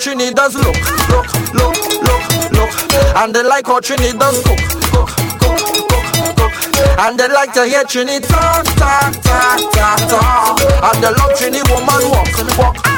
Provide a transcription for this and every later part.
Trinidad's look, look, look, look, look. And they like how Trinidad's cook, cook, cook, cook, cook. And they like to hear Trinidad talk, talk, talk, talk, talk. And they love Trinidad woman walk, walk.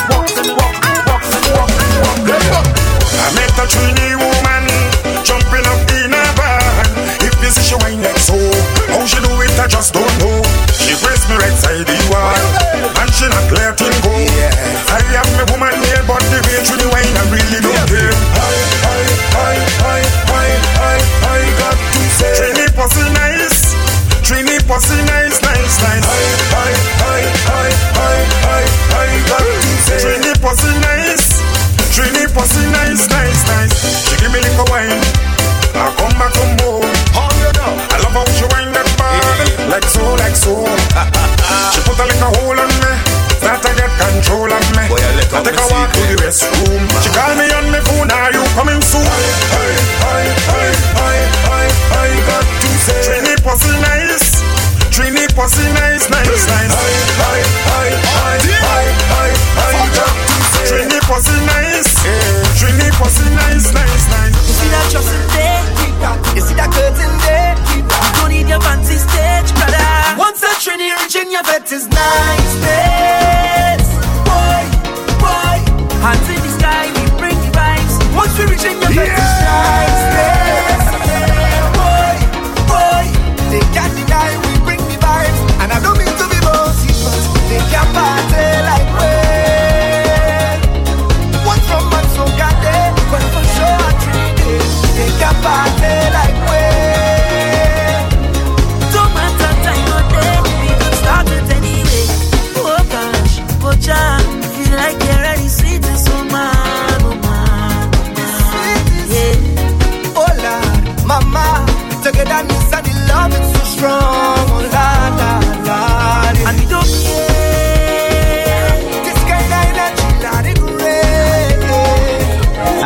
is nice.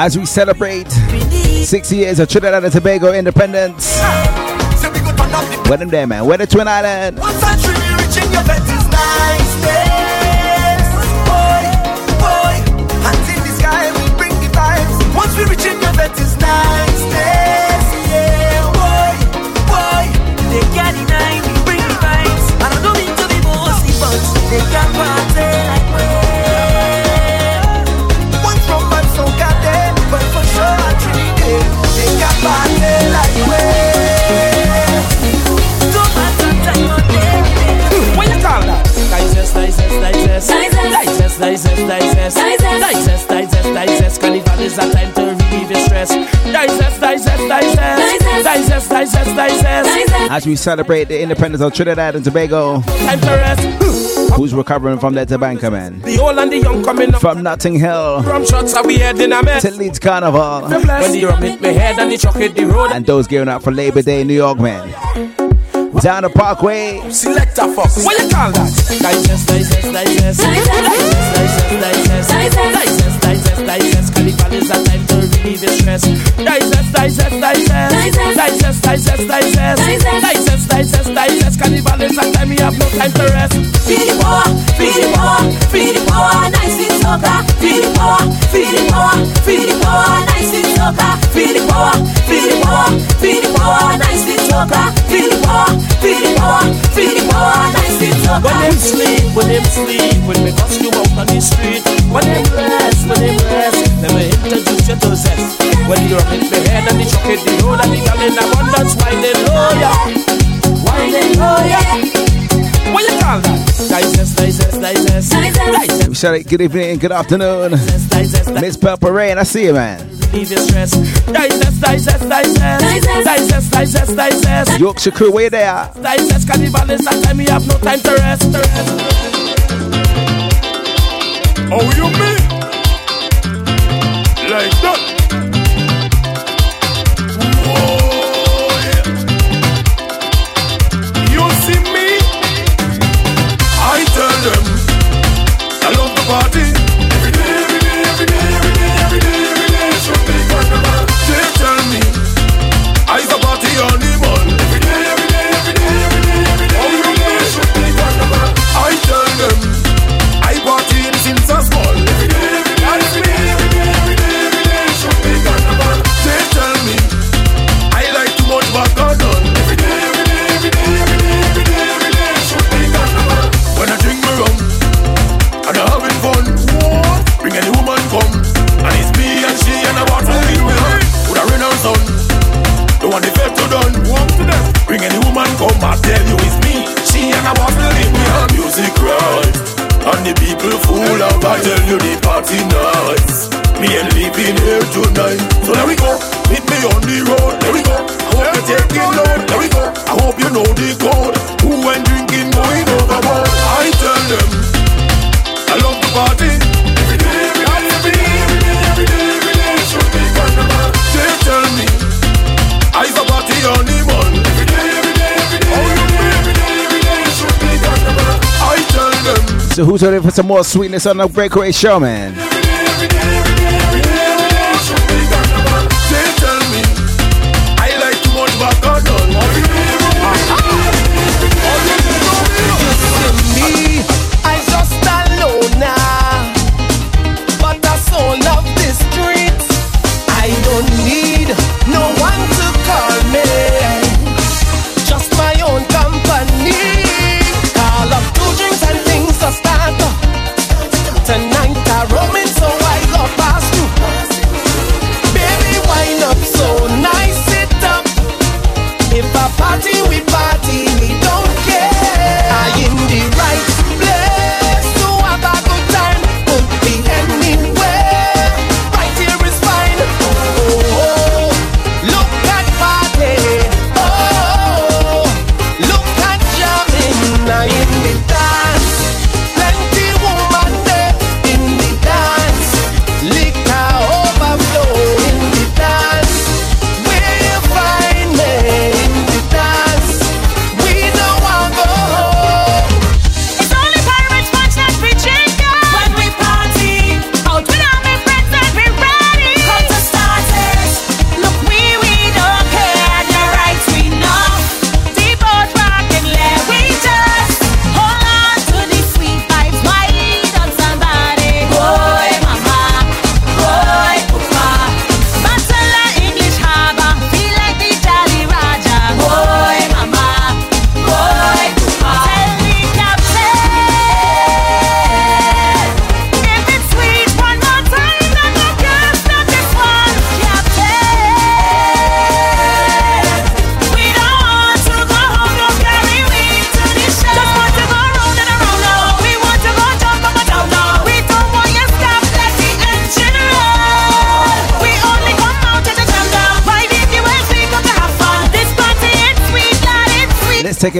as we celebrate six years of Trinidad and Tobago independence. Where them there, man? Where the Twin Island? We reach your vet is nice. digest, digest, digest, digest, digest, digest, digest, digest. Carnival is a time to relieve your stress. Digest, digest, digest, digest, digest, digest. As we celebrate the independence of Trinidad and Tobago, time to rest. Who's recovering from that tabanca, man? The old and the young coming up. From Notting Hill. From shots are we heading a mess To Leeds Carnival. When the rum hit my head and the truck the road. And those gearing up for Labor Day in New York, man down the parkway. Selector Fox, what you call that? Digest, digest, digest. Digest, digest, digest. Digest, digest, digest digest, digest. Carnival is a time to relieve your stress. Digest, digest, digest. Digest, digest, digest. Digest, digest, digest. Carnival is a time we have no time to rest. Feel the power, feel the power, feel the power, nice in soccer. Feel the power, feel the power, feel the power, nice in soccer. Feel the power, feel the power, feel the power, nice in soccer. Feel the power, feel the power, feel the power, nice in soccer. When them sleep, when them sleep, when me bust you out on the street, when them rest, when them stress. Never introduce you to zest. When you're in the head and the chocolate, the whole and the gal in abundance, whining, oh yeah, whining, oh yeah. What you call that? We shout it. Good evening, and good afternoon. Miss Purple Rain, I see you, man. Yorkshire crew, where they are? Is we have no time. To rest. for some more sweetness on the breakaway show, man.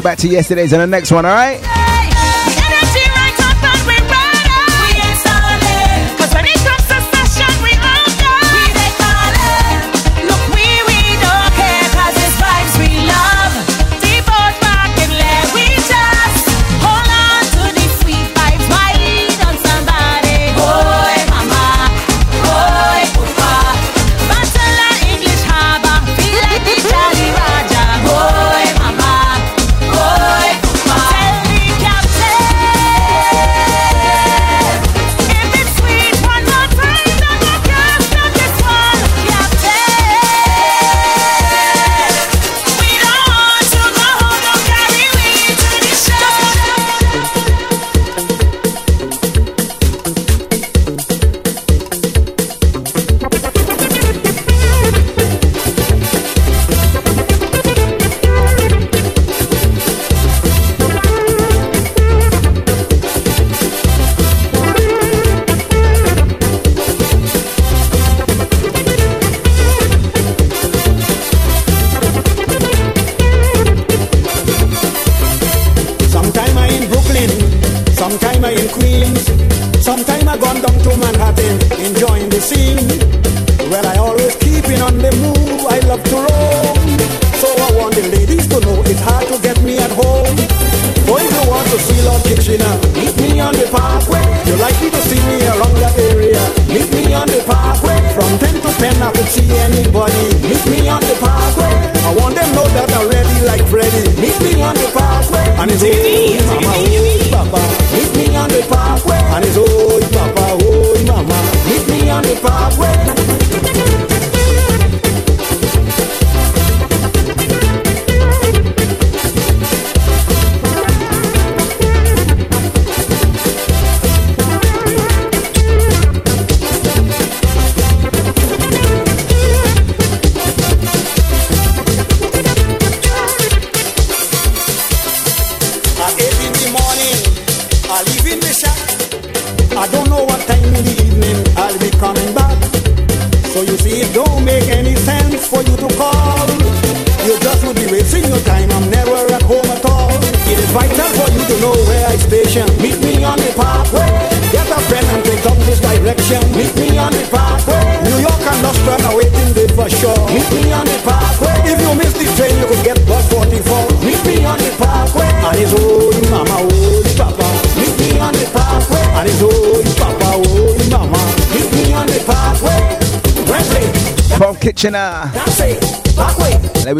back to yesterday's and the next one, alright?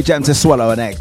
jam to swallow egg.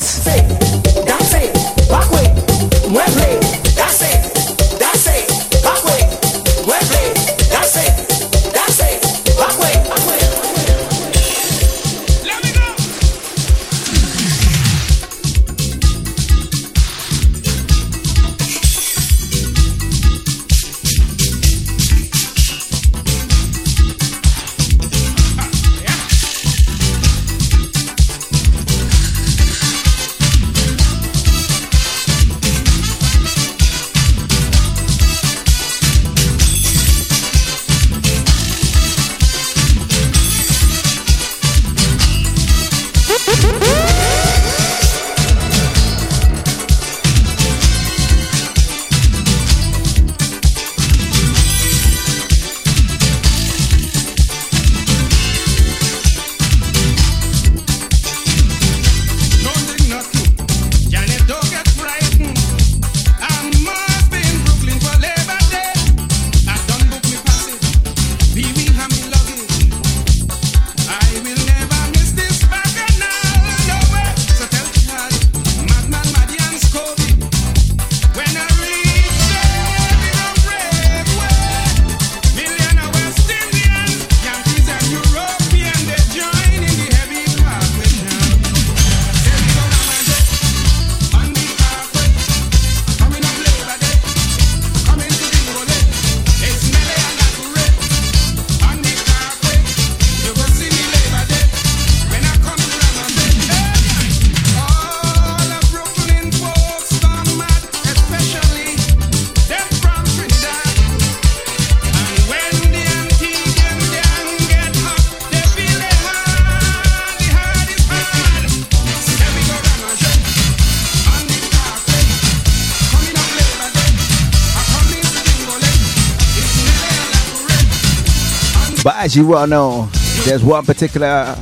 you well know there's one particular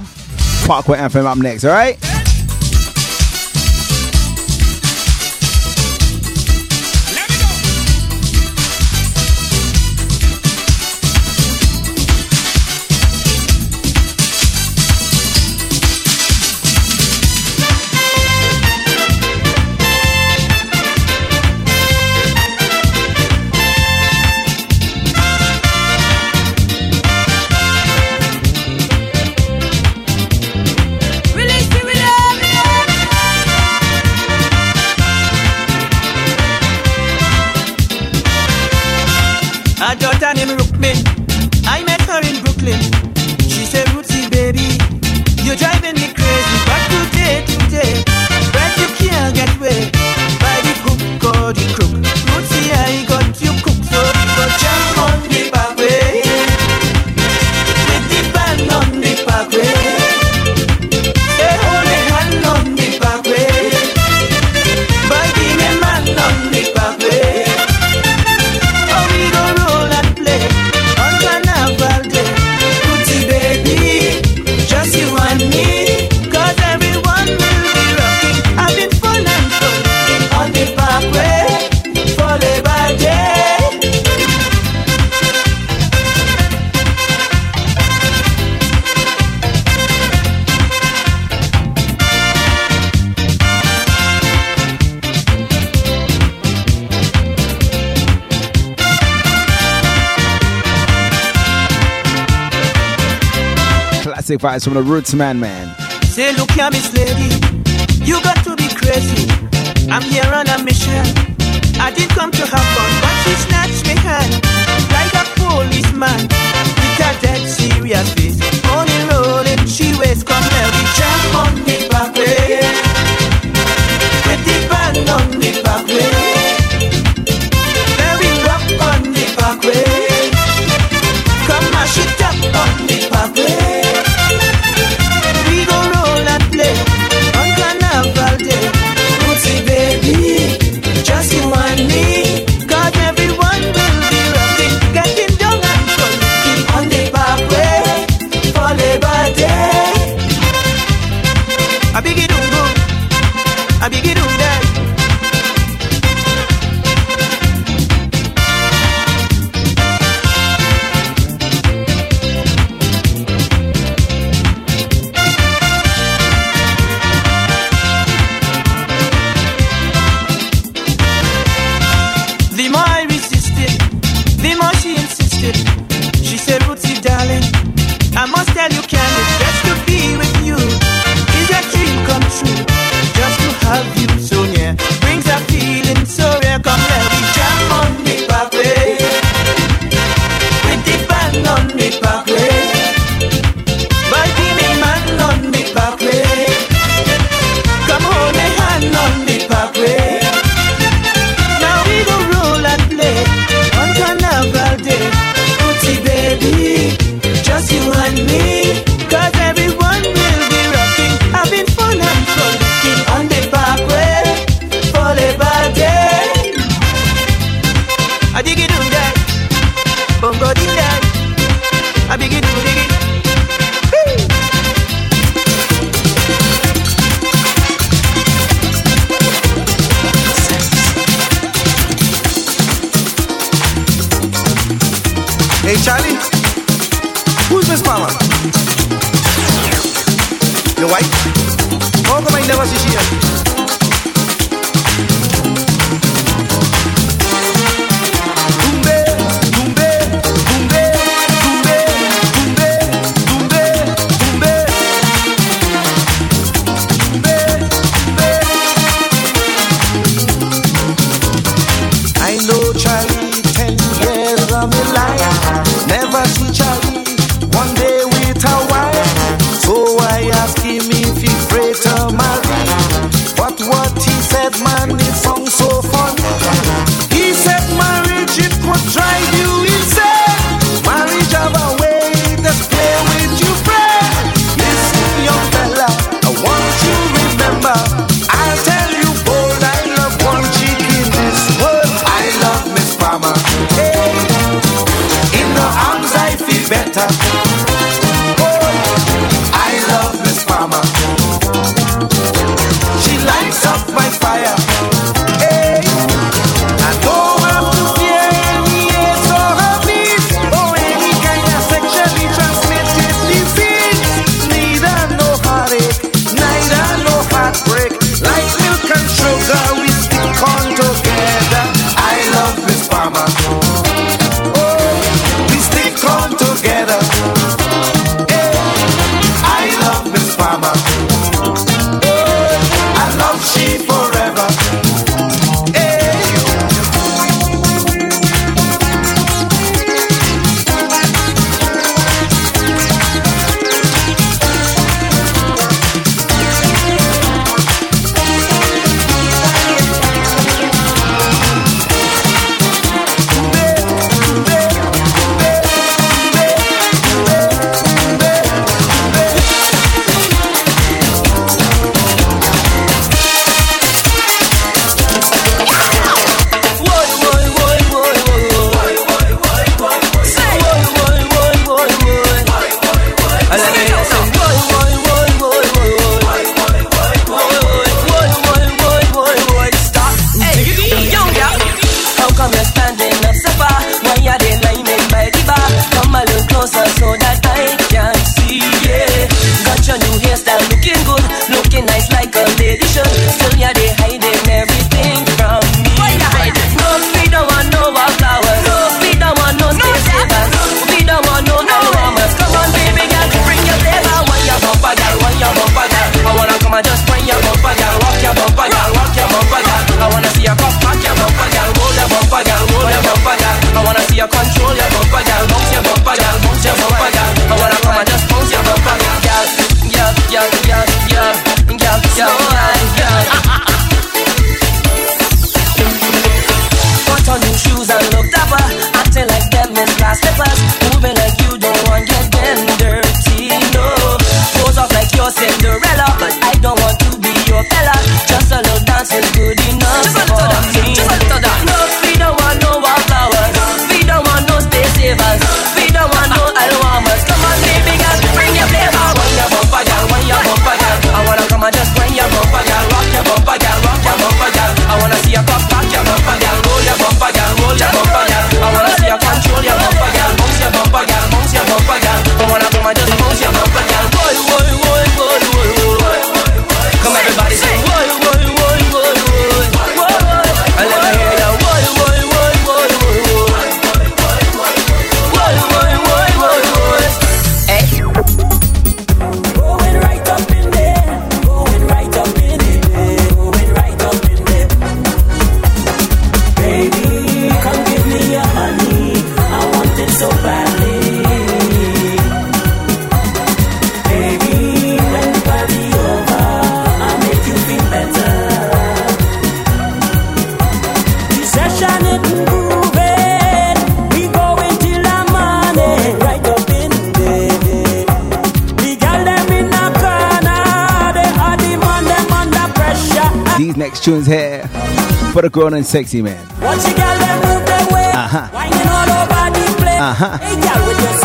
Parkway anthem up next, alright? vibes from the Roots Man, man. Say, look here, Miss Lady, you got to be crazy. I'm here on a mission. I didn't come to have fun, but she snatched me hand like a policeman with a dead serious face. Only rolling, she waits, come here, we jump on the parkway. With the band on the parkway. Hallelujah. for the grown and sexy man. Watch a girl, they move their way. Uh-huh. All over the place. Uh-huh. Hey, girl, with your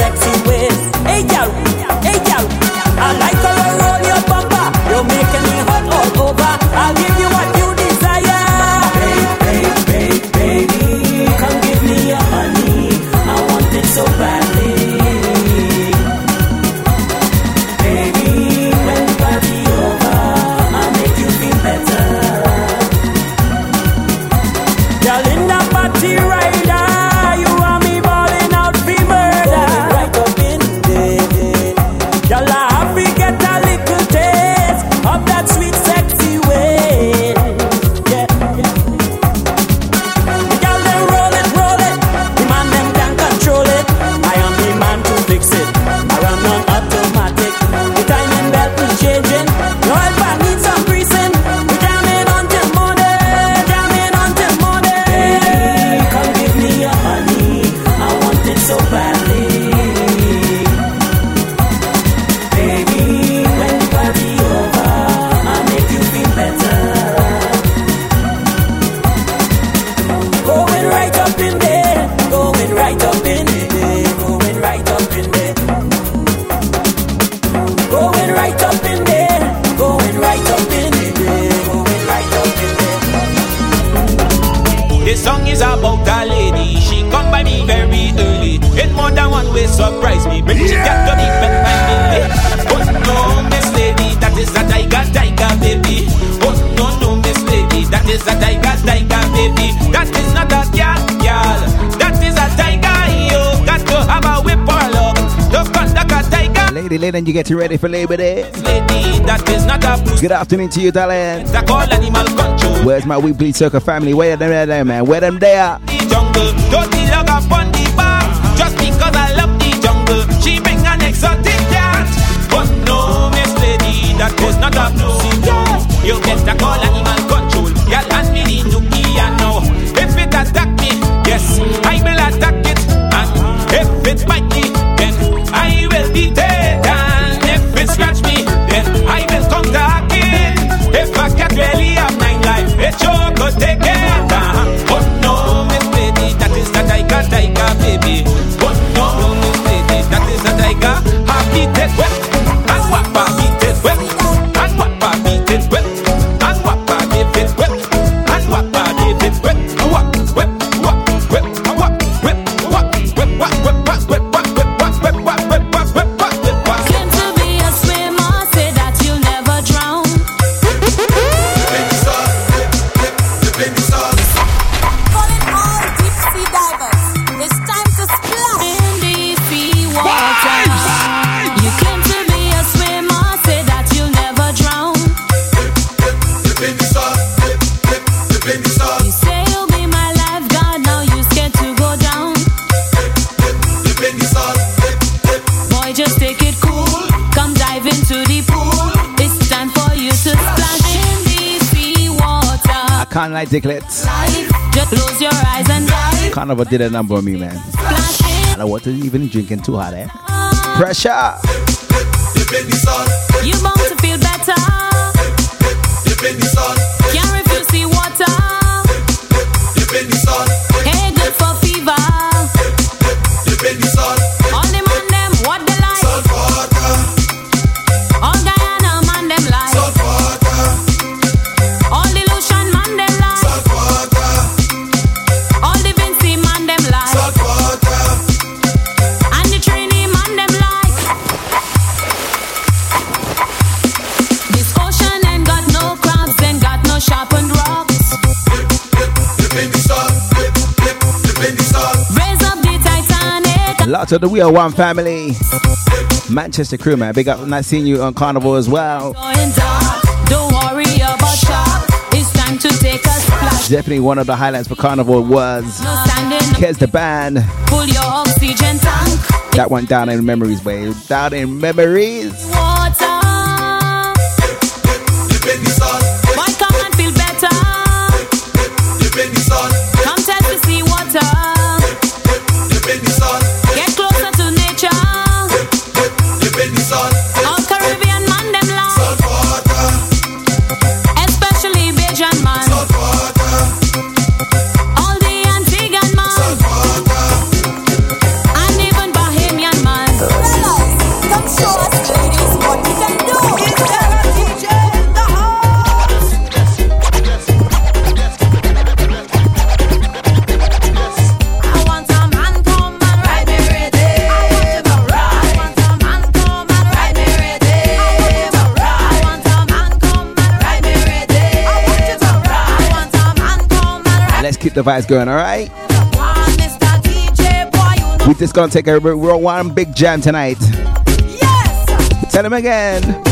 lady, and you getting ready for Labor Day. Good afternoon to you, darling. Where's my weekly circle family? Where them they there, man? Where them there? The jungle. Just because I love the jungle, she bring an exotic cat. No, Miss Lady, not a. You call animal control. Y'all hand me the. If it attack me, yes, I will attack it. And if it bite then I will be. Diglett. Just close your eyes and die. Carnival did a number on me, man. And I wasn't even drinking too hard, eh? Pressure. You bound to feel better. out to the We Are One family. Manchester crew, man. Big up. Nice seeing you on Carnival as well. Definitely one of the highlights for Carnival was Here's the band. That went down in memories, babe. Down in memories. the vibes going, alright? We're just gonna take a real one big jam tonight. Yes! Tell him again.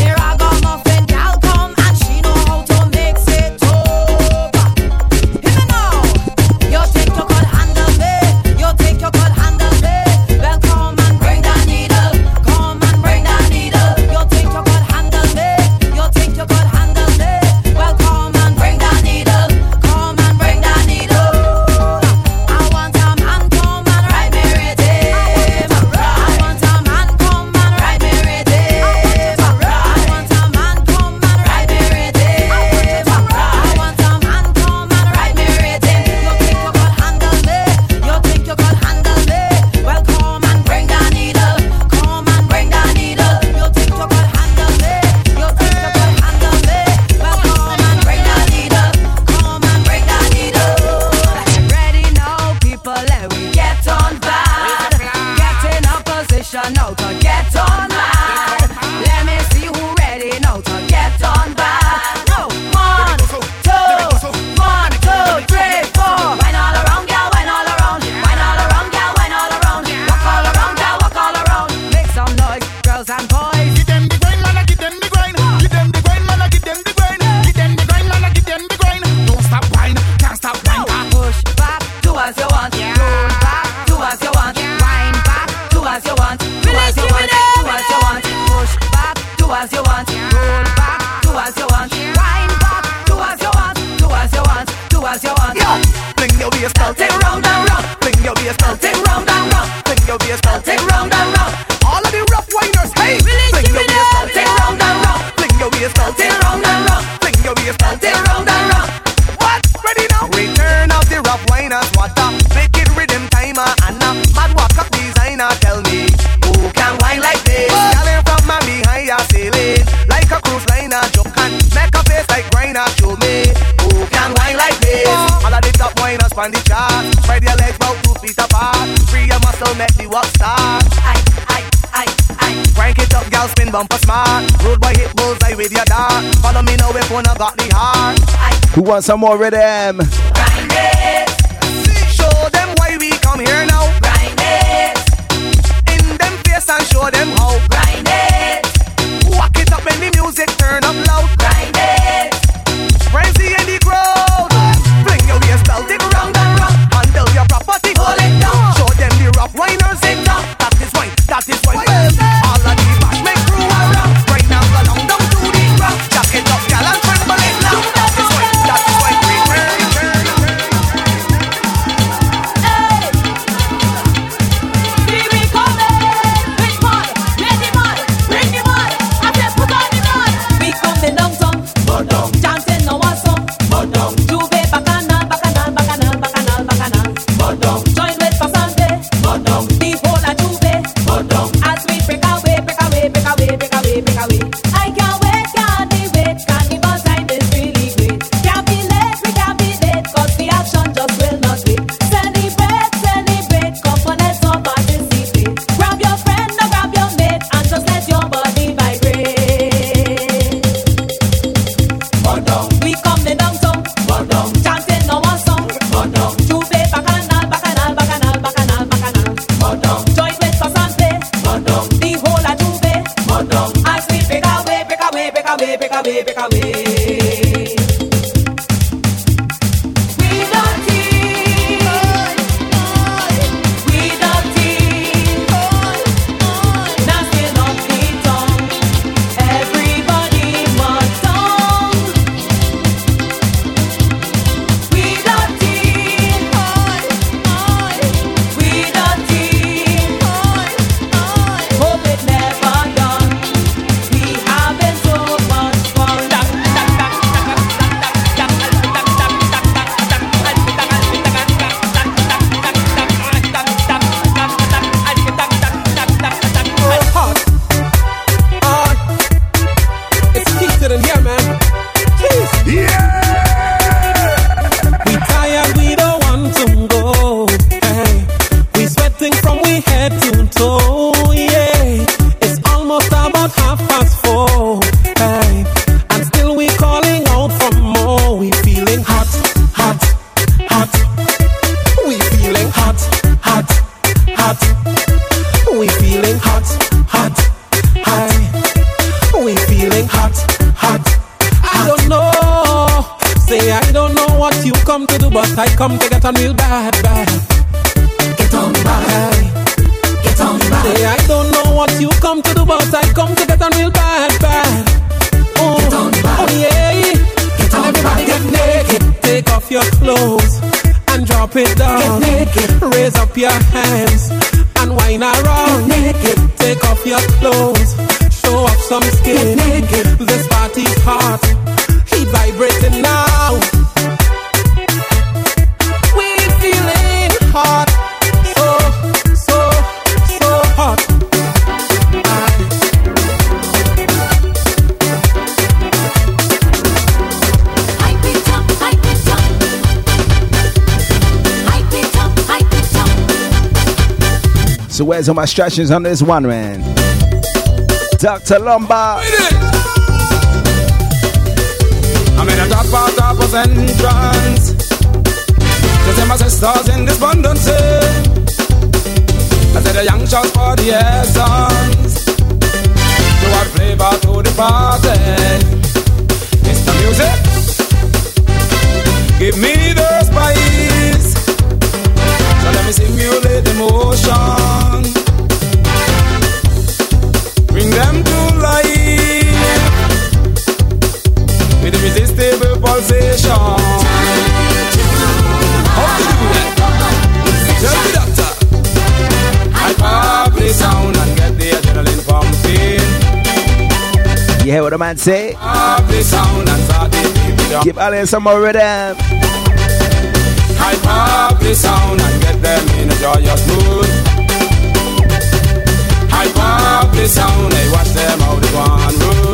some more rhythm. Instructions on this one, man? Dr. Lombard. I'm in a top part of entrance. To see my sisters in this abundance. I said the young shots for the essence. To add flavor to the party. It's the music. Give me the spice. So let me simulate the motion. Bring them to life with irresistible pulsation. How to do that? Tell me, doctor. I pop the sound and get the adrenaline pumping. You hear what the man say? Pop the sound and start the beat. Give Alan some more rhythm. I pop the sound and get them in a joyous mood. The sound, I watch them out the one road.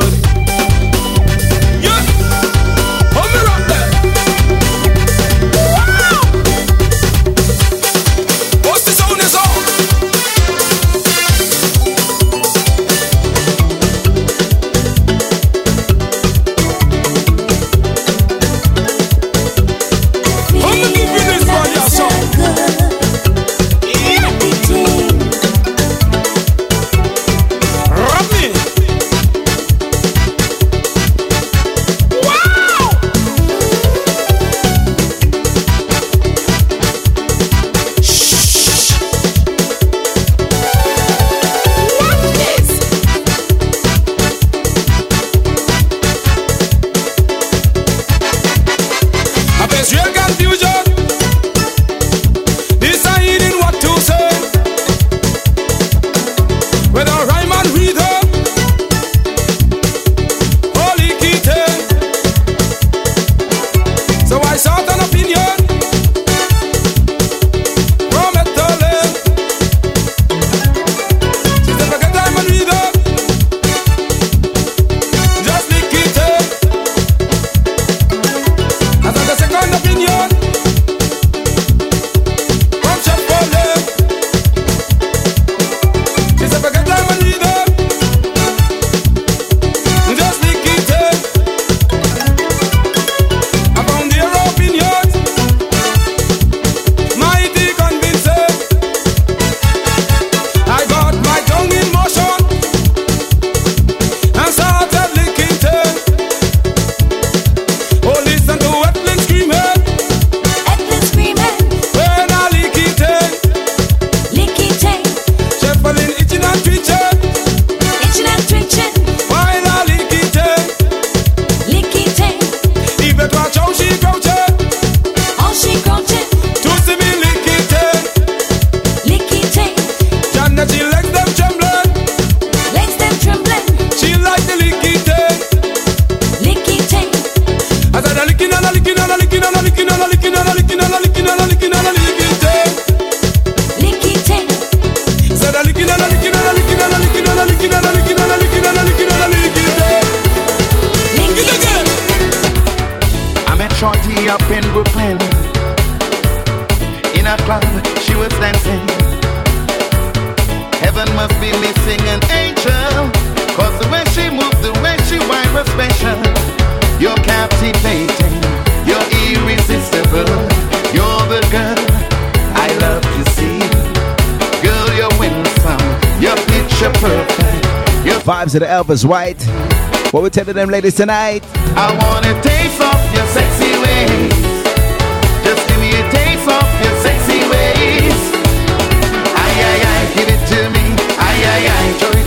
as white. What we telling them ladies tonight? I want a taste of your sexy ways. Just give me a taste of your sexy ways. Aye, aye, aye, give it to me. Aye, aye, aye,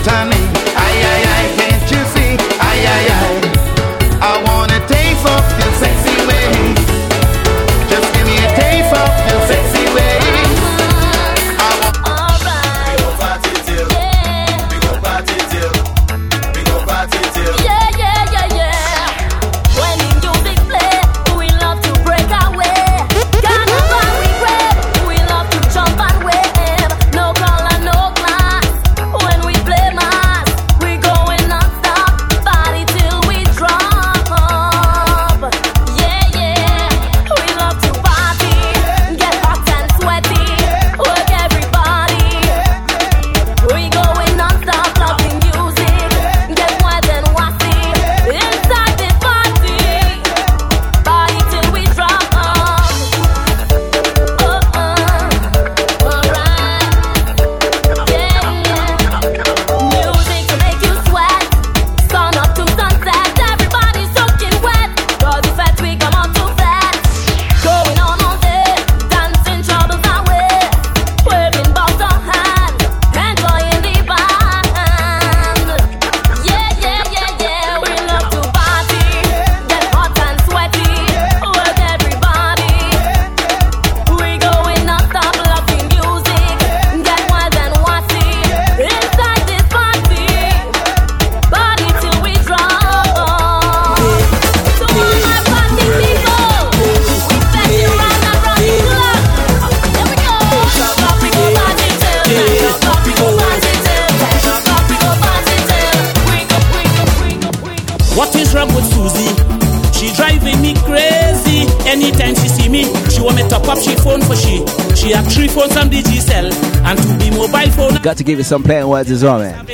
to give you some plain words as well, man.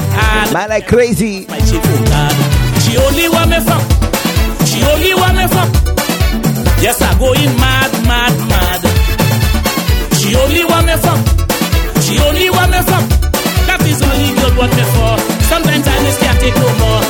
Man, like crazy. She only want me fuck. She only want me fuck. Yes, I go in mad, mad, mad. She only want me fuck. She only want me fuck. That is only girl What me for. Sometimes I miss can't take no more.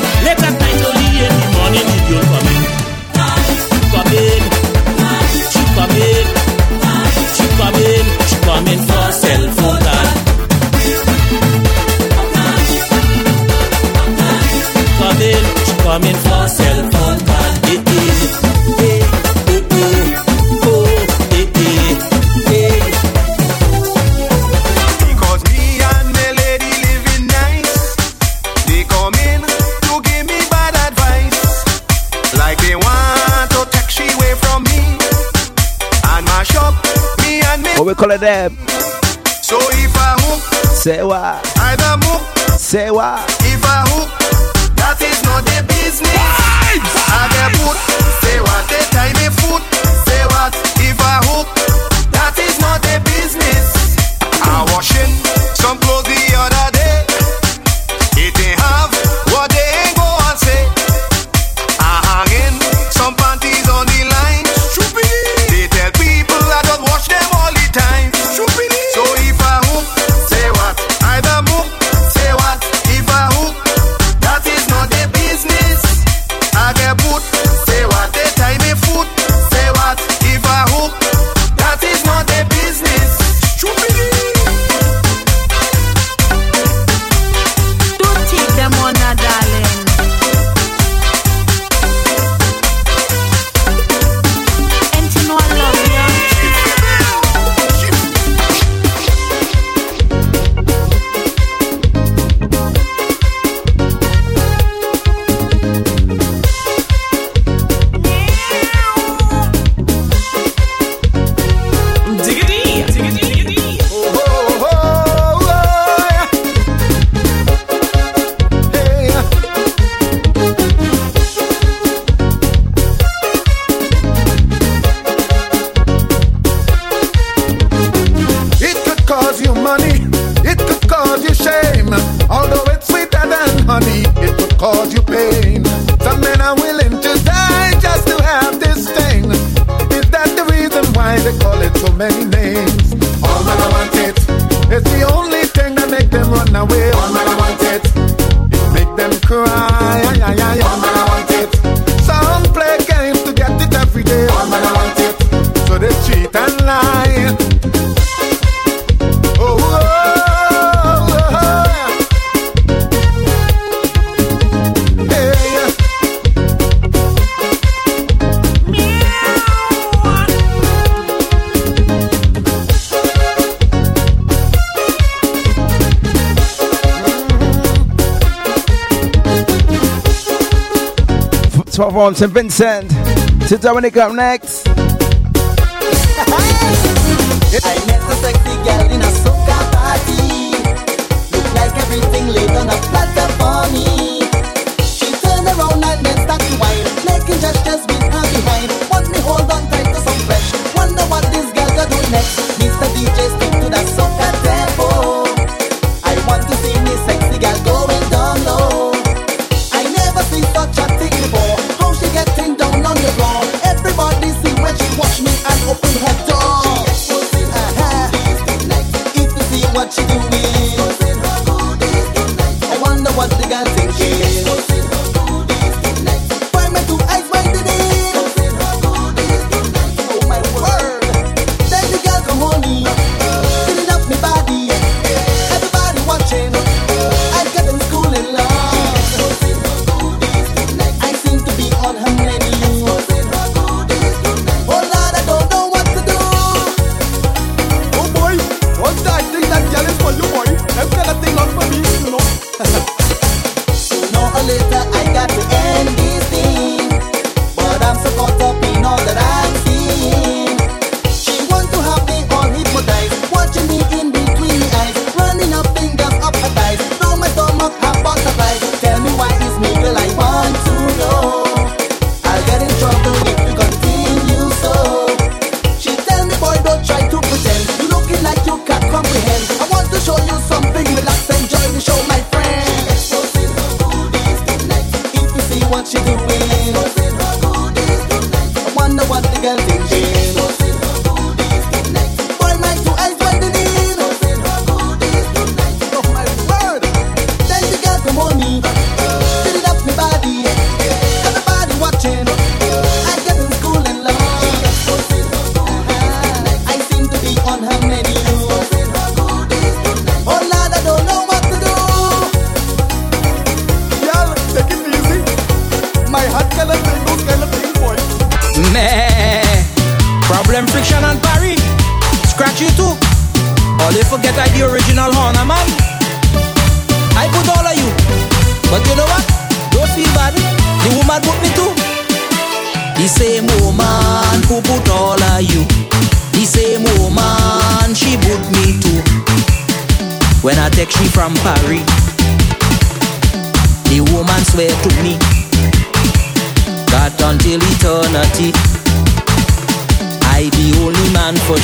them. from St. Vincent to Dominic up next.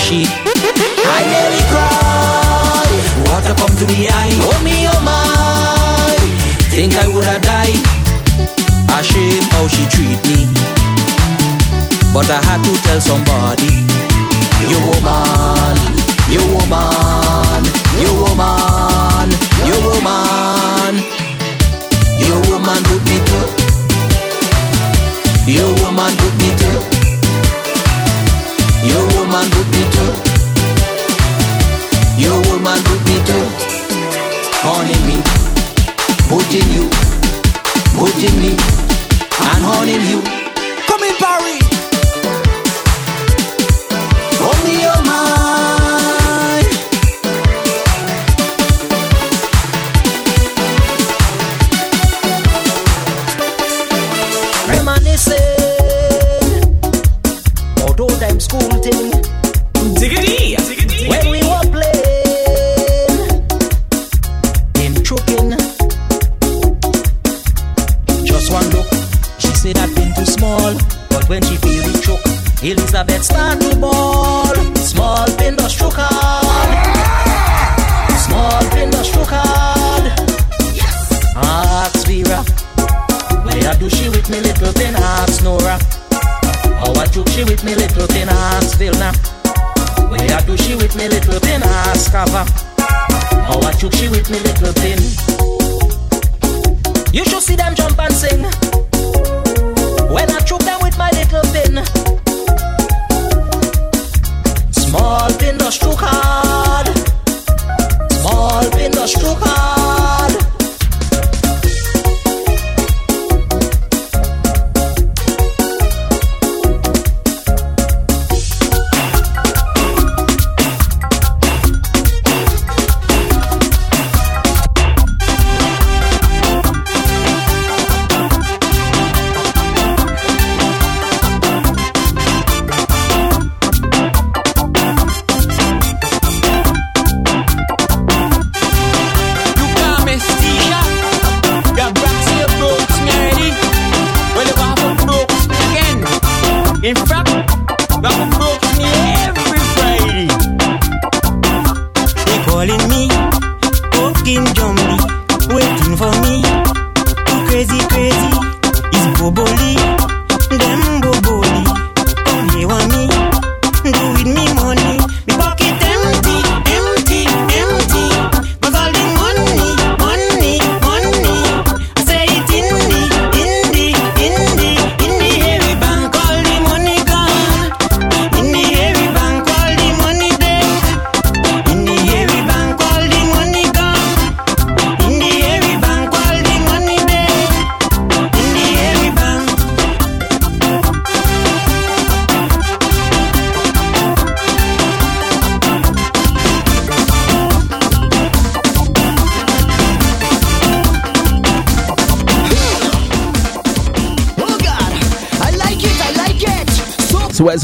sheep. I nearly cry. Water come to me eye. Oh me, oh my. Think I woulda died. Ashamed how she treat me. But I had to tell somebody. You woman, you woman, you woman, you woman, you woman put me through. You woman put me wanting you, wanting me, I'm haunting you.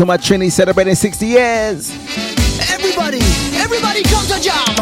to my Trini celebrating 60 years. Everybody, everybody come to jam.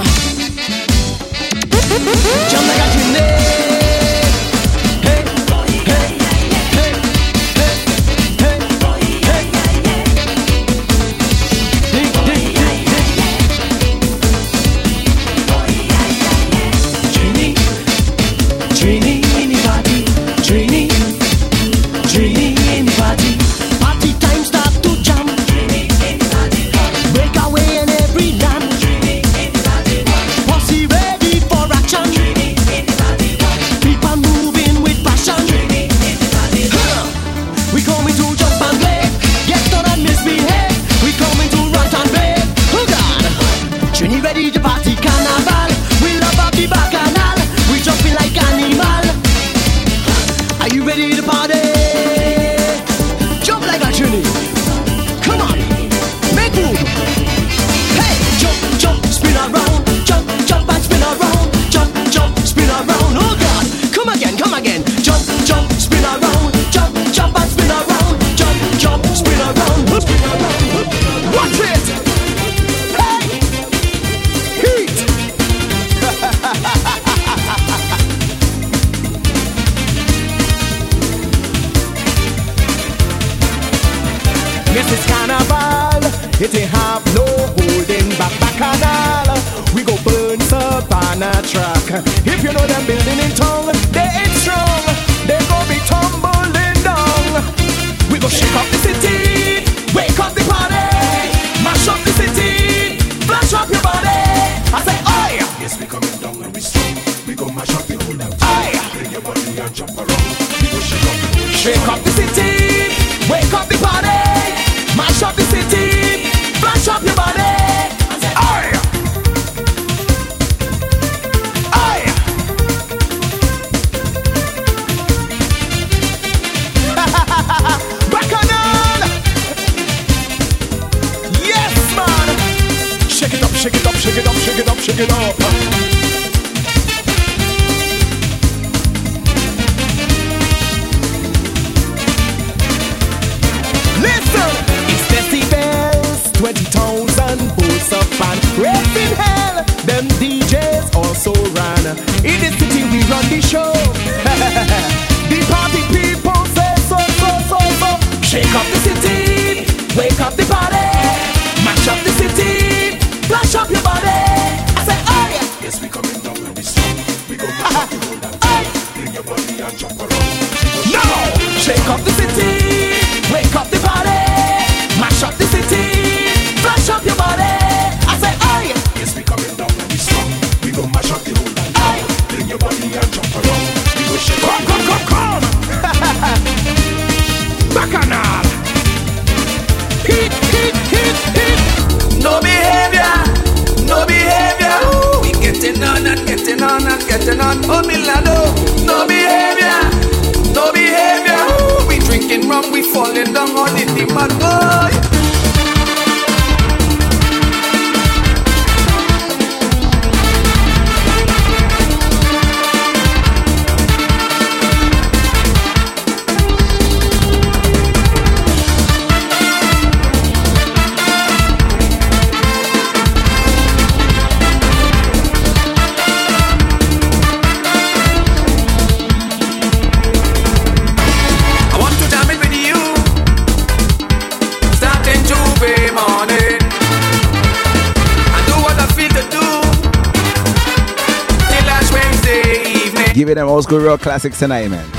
Giving them old school real classics tonight, man.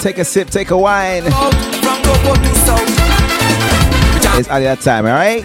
Take a sip, take a wine. It's out of that time, alright?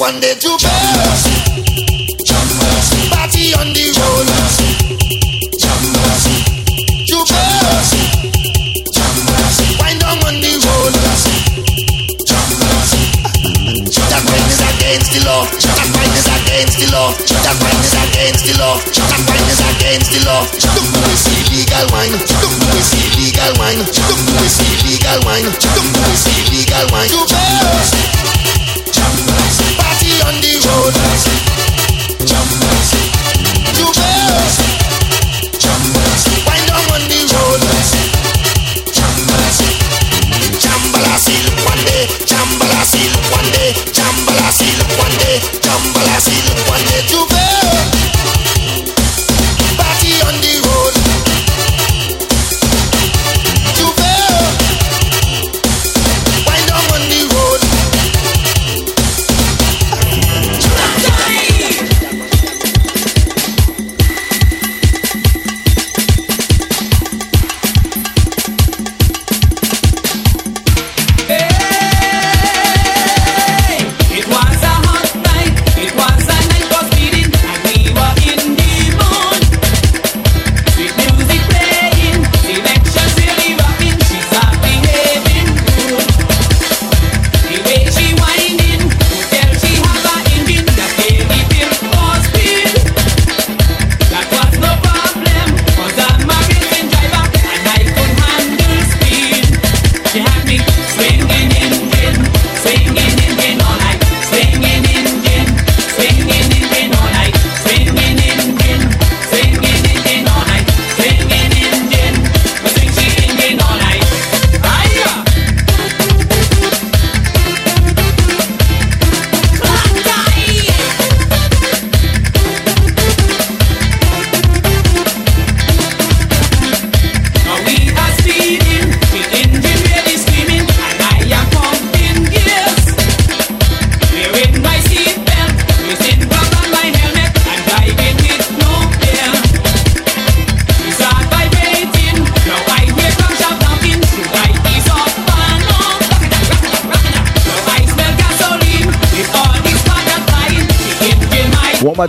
one day to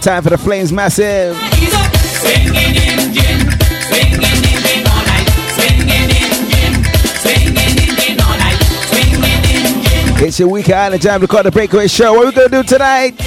time for the Flames Massive. It's your weekend, the time to call the breakaway show. What are we gonna do tonight?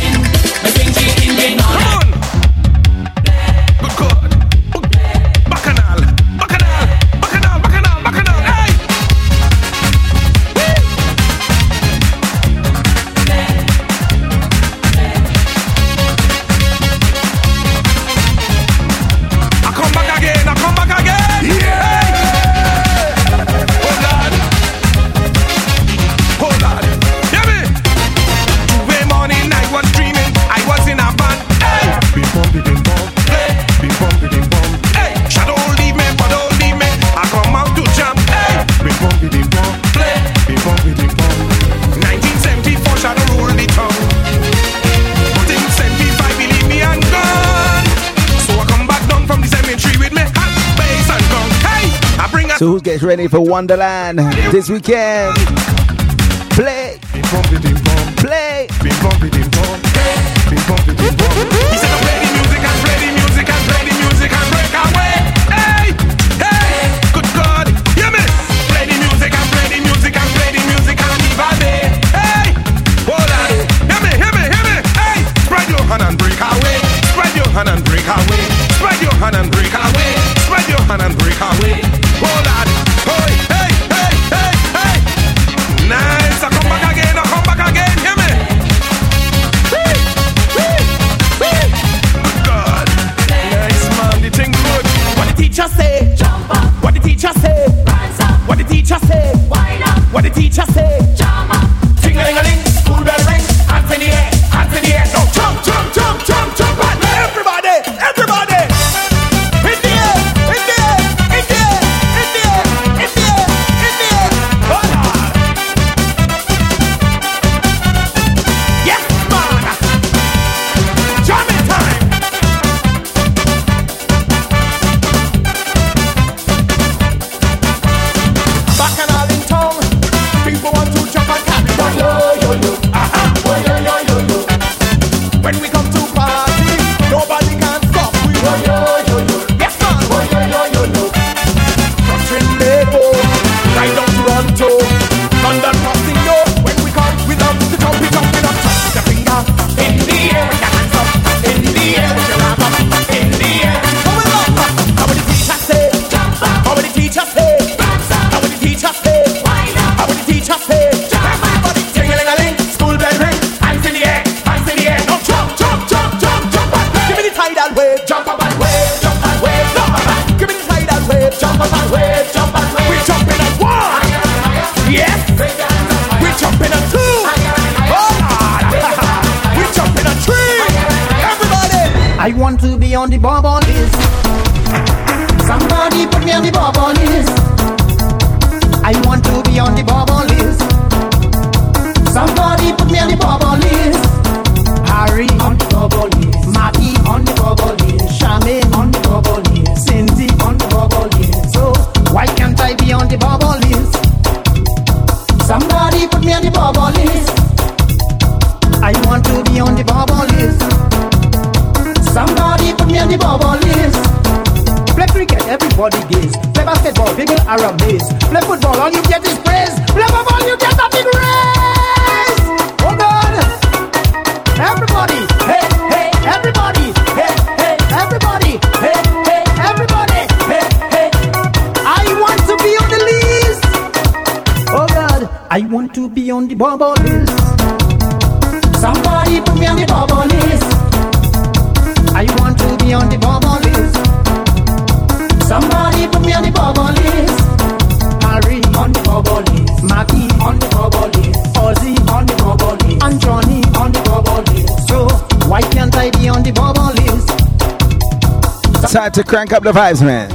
So who gets ready for Wonderland this weekend? Play. Play. on the bonbon the bubble is. Somebody put me on the bubble list. I want to be on the bubble list. Somebody put me on the bubble list. Harry on the bubble list. Maggie on the bubble list. Ozzy on the bubble list. And Johnny on the bubble list. So why can't I be on the bubble list? Time to crank up the vibes, man.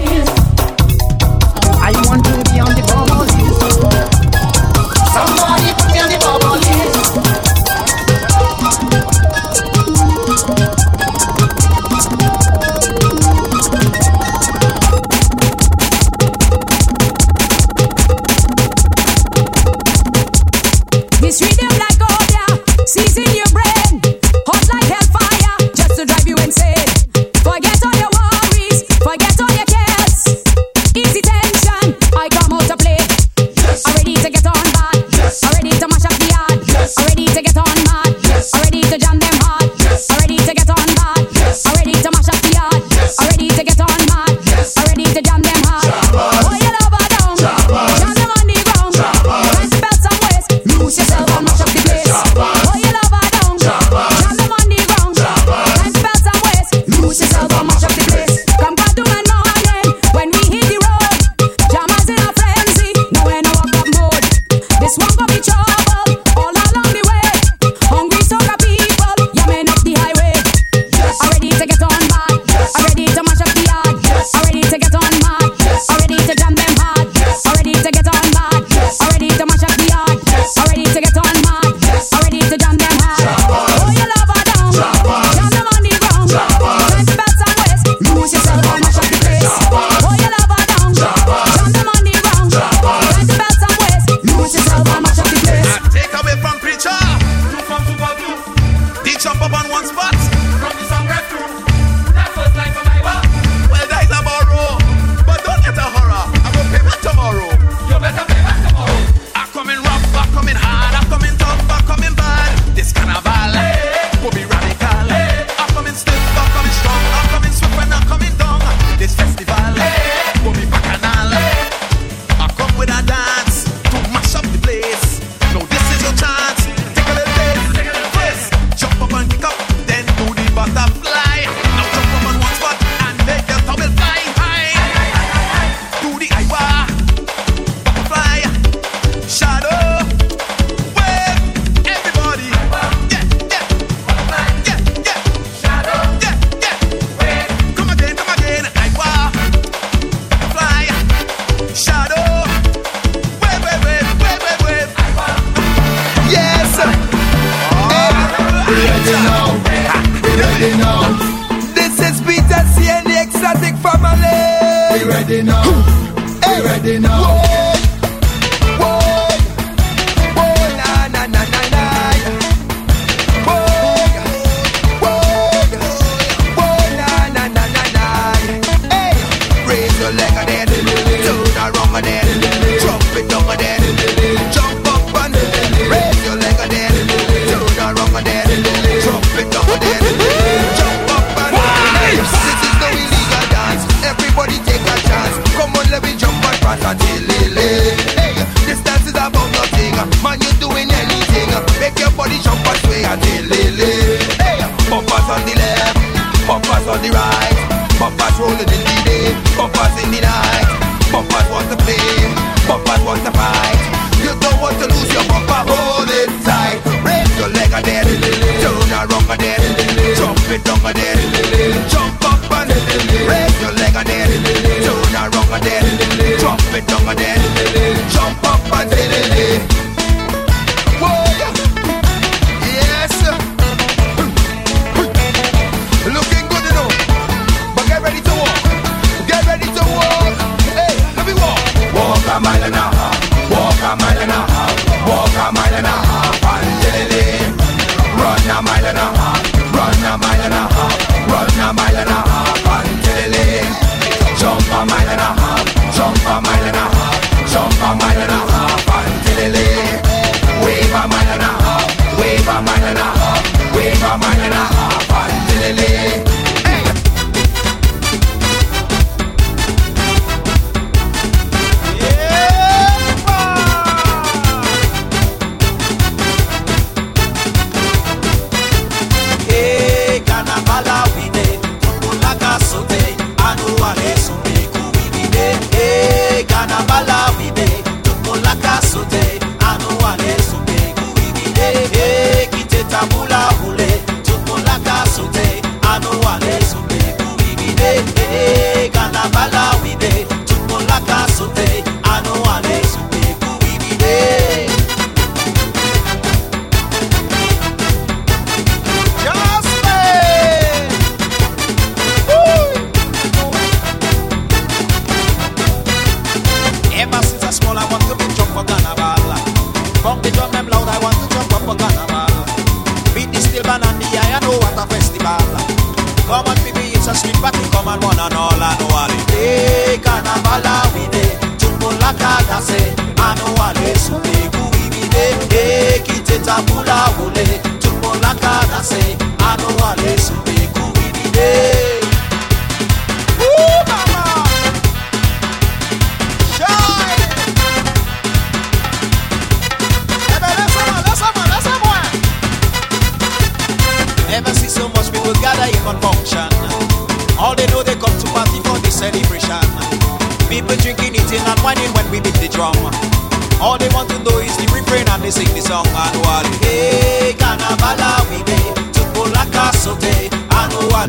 I say I know.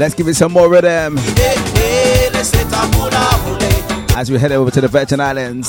Let's give it some more rhythm. As we head over to the Virgin Islands.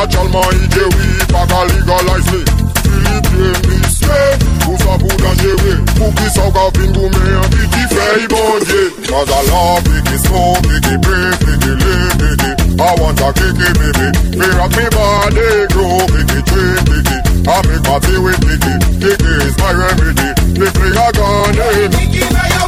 Catch all my Jerry, Paka legalize me Philippien display, Moussa pou danjere Mouki sa ka fin goume, an piti fey bonje Kaza la, piki smoke, piki break, piki live, piki I want a kiki baby, me rock me body grow Piki drink, piki, I make my feet with piki Kiki is my remedy, me free a gun, hey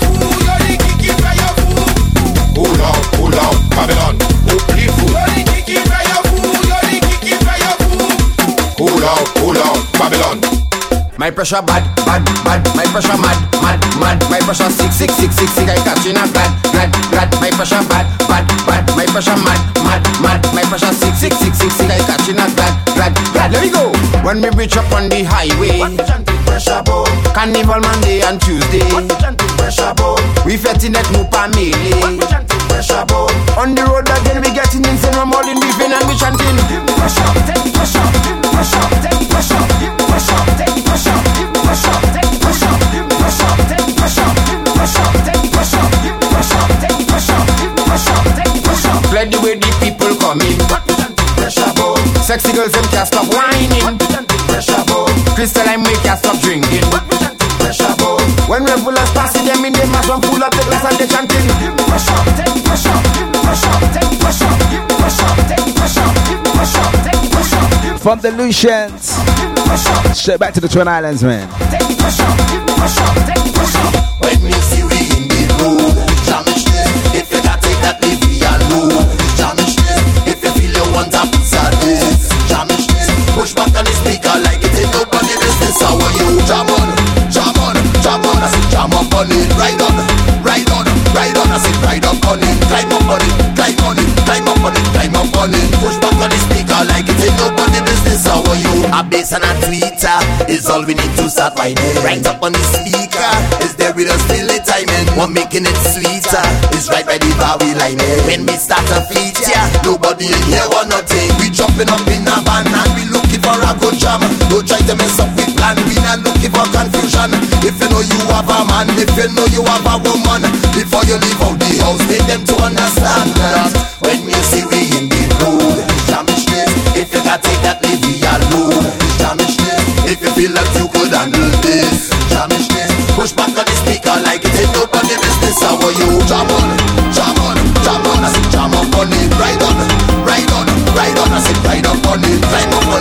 My pressure bad, bad, bad. My pressure mad, mad, mad. My pressure sick, sick, sick, sick, sick. I catch in a glad, glad, glad. My pressure bad, bad, bad. My pressure mad, mad, mad. My pressure sick, sick, sick, sick, sick. I catch in a glad, glad, glad. Let me go. When we reach up on the highway, pressure boat. Carnival Monday and Tuesday, pressure boat. We fetting that new family. Pressure boat. On the road again, we getting insane. no more than we fin vein and we chanting. Give me pressure, take pressure, give me pressure, take pressure, give me pressure. Glad the way the people coming. Pressure boat. Sexy girls, them can't stop whining. Pressure boat. Crystal and we can't stop drinking. Pressure boat. When regulars passing them in, they must one pull up the glass and they chanting. Give me pressure, take pressure, give me pressure, take pressure, give me pressure, take pressure, give me pressure, take pressure, From the Lucians. Straight back to the Twin Islands, man. take pressure, give me pressure, take pressure. When me see Jam on, jam on, jam on. I say jam up on it, ride on, ride on, ride on. I say ride up on it, climb up on it, climb on it, climb up on it, climb up on it. Push back on the speaker like it ain't nobody business. How are you? A bass and a tweeter is all we need to start right. Right up on the speaker is there with us till the timing. One making it sweeter is right by the bar we line it. When we start a feature, nobody in here want nothing. We jumping up in a van and we looking for a good jam. Don't try to mess up with plan. For confusion. If you know you have a man, if you know you have a woman, before you leave out the house, make them to understand that when you see we in the road, jamishness. If you got take that, leave me alone. Jamishness. If you feel like you could handle this, jamishness. Push back on the speaker like it ain't nobody business. How are you? Jam on, jam on, jam on. I say jam up on it, ride on, ride on, ride on. I say ride up on it, climb up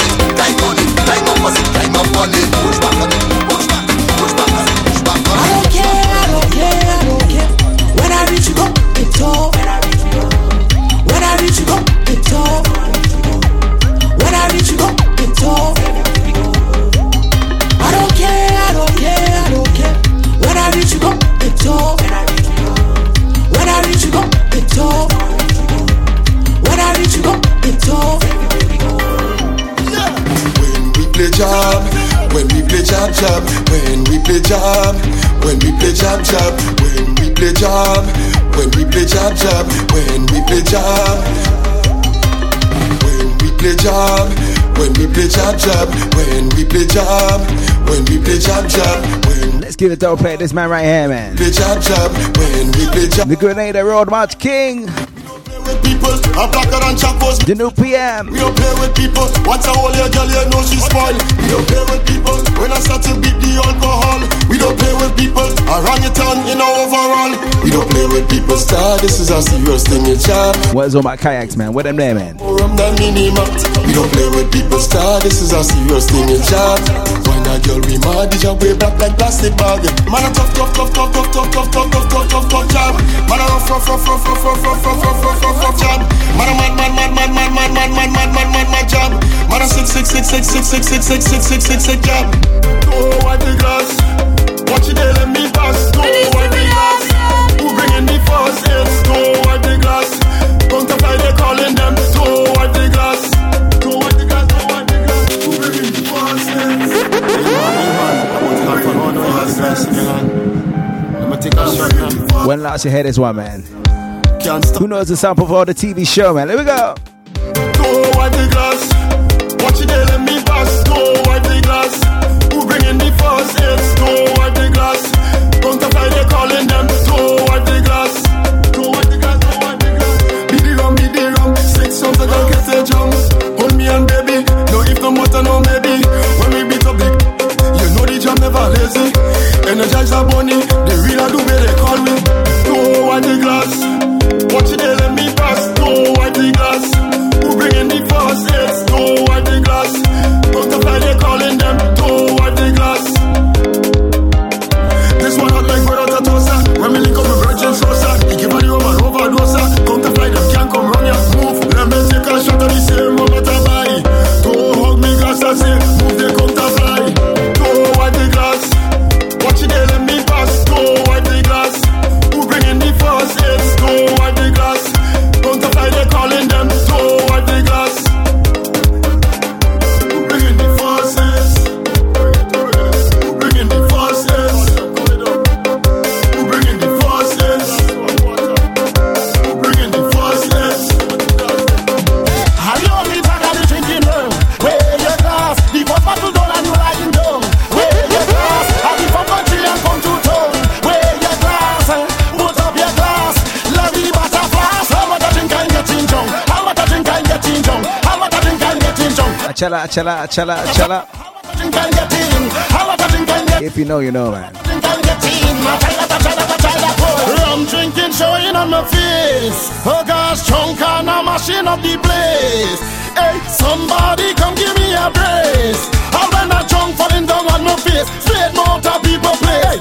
play job, when we play job job, when we play job, when we play job job, when we play job, when we play job, when we play job job, when we play job, when we play job job, when Let's give it to play this man right here, man. play job job, when we play job. The Grenada Road March King. People are blacker than chapos. The new PM. We don't play with people. Once I hold your girl, you know she's spoiled. We don't play with people. When I start to beat the alcohol, we don't play with people. Around your town in our overall. We don't play with people. Star, this is a serious thing, it's job. What's on my kayaks, man? What them there, man? More rum than minimum. We don't play with people. Star, this is a serious thing, it's job. When a girl we mad, the job way black like plastic bag. Man a tough, tough, tough, tough, tough, tough, tough, tough, tough, tough, tough, tough job. Man a rough, rough, rough, rough, rough, rough, rough, rough, rough, rough, rough, rough job. Man a mad, mad, mad, mad, mad, mad, mad, mad, mad, mad, mad, mad job. Man a six, six, six, six, six, six, six, six, six, six, six, six job. Oh, wipe the glass. Watch it let me pass. Oh, wipe the glass. Who bringing the first hits? Oh, wipe the glass. Counterfeit, they calling them. Oh, wipe the glass. Oh, wipe the glass. Oh, wipe the glass. Who bringing the first hits? When last you heard this one, man? Who knows the sample for the TV show, man? Let me go. Don't wipe the glass. Watch it there, let me pass. Don't wipe the glass. Who bringing the first hits? Don't wipe the glass. Counterfeit, they calling them. Don't wipe the glass. Don't wipe the glass. Don't wipe the glass. Be the rum, be the rum. Six songs I don't get a jump. Hold me and baby. No if, no matter, no maybe. When we beat up the, you know the jam never lazy. Energize a bunny. The real do where they call me. Don't wipe the glass. Watch it let me pass. Don't wipe the glass. Who bringing the first hits? Don't wipe the glass. They calling them. Don't wipe the glass. This one hot like brother Tatosa. When we link up with Virgin Sosa, he give her the woman overdose. Counterfly, them can't come run ya. Move, let me take a shot of the same moment I buy. Don't hug me glass, I say, move chill out, chill out. If you know, you know, man. Rum drinking, showing on my face. Oh gosh, chunk I'm mashing up the place. Hey, somebody come give me a brace. I when I chunk falling down on my face. Straight motor people play.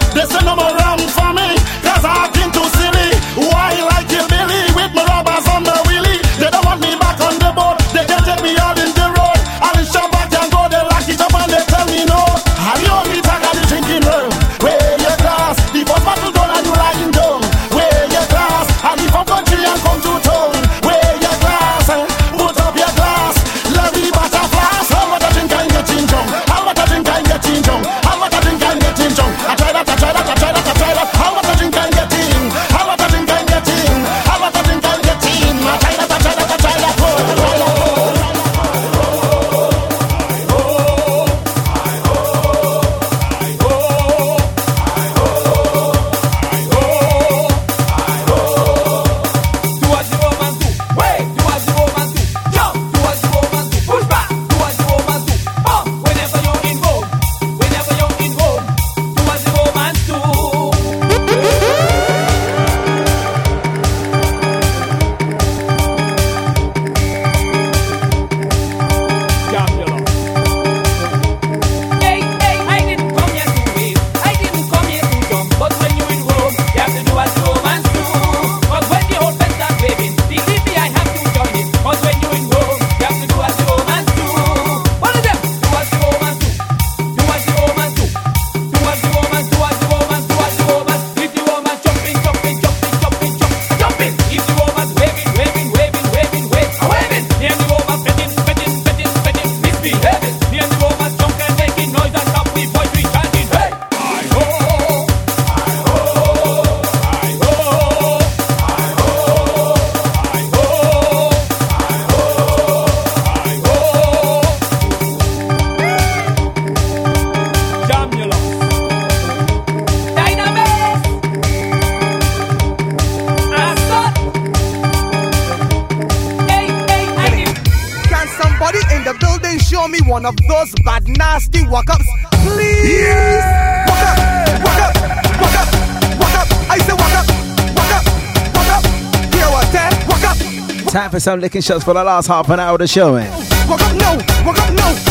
getting some licking shots for the last half an hour of the show, man.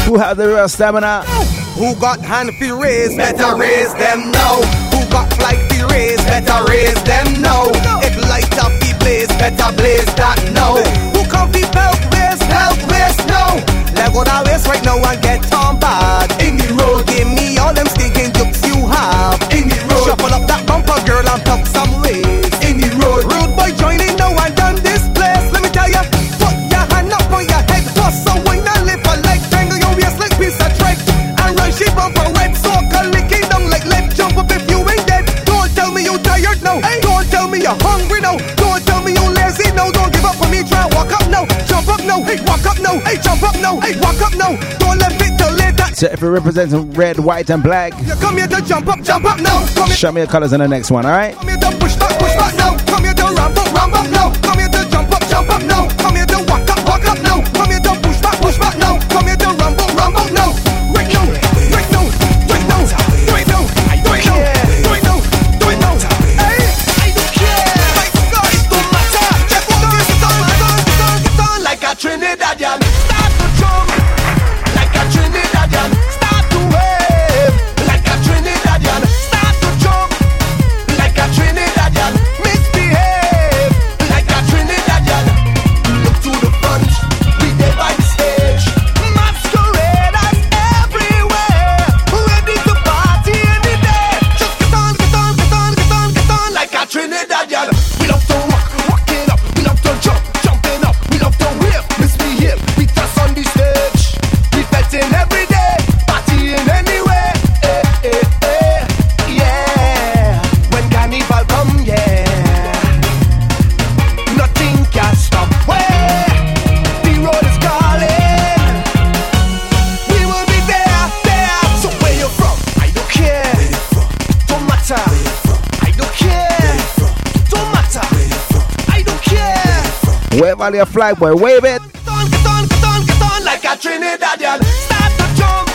Who had the real stamina? Who got hand fi raise? Better raise them now. Who got flight fi raise? Better raise them now. If light up fi blaze, better blaze that now. Who come fi belt raise? Belt raise now. Let go that waist right now and get on bad. In the road, give me all them stinking jokes you have. In the road, shuffle up that bumper, girl, and talk some way. hey, walk up no, hey, jump up no, hey, walk up no. Don't let it delay that. So if you're representing red, white, and black, you come here to jump up, jump up no. Show me your colors in the next one, alright? Wave all your flag, boy. Wave it. Get on, get on, get on, get on like a Trinidadian. Jump.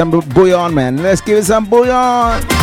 some bouillon, man. Let's give it some bouillon.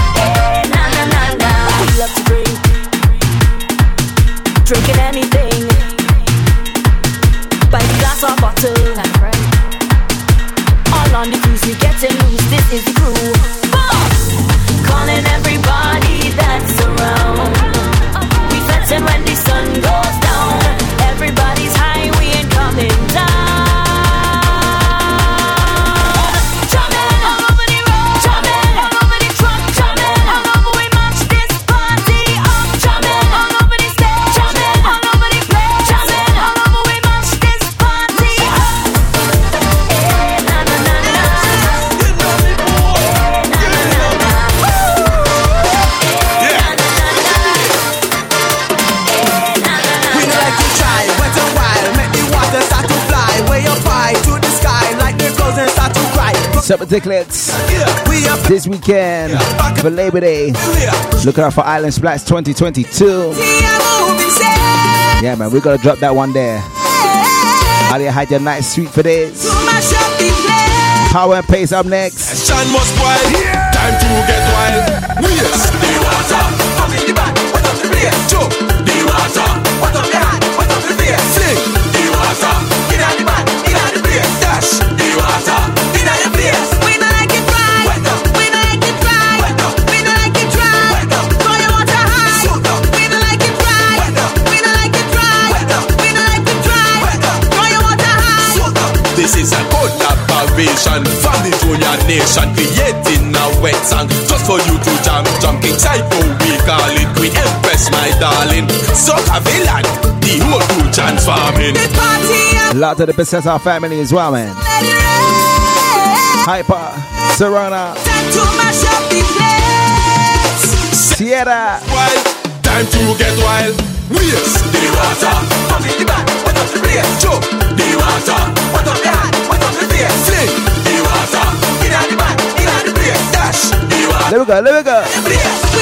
Tickets this weekend for Labor Day. Looking out for Island Splats 2022. Yeah, man, we gotta drop that one there. Alia had your night sweet for this. Power and pace up next. to the Bissessa family as well, man. Hyper, Serana, Sierra. Wild. Time to get wild. Wheels, the water, from the back, what up the race? Joe, the water, what up the hat, what up the race? Sling, the water, in the back, in the place, dash, the water. Let me go, let me go.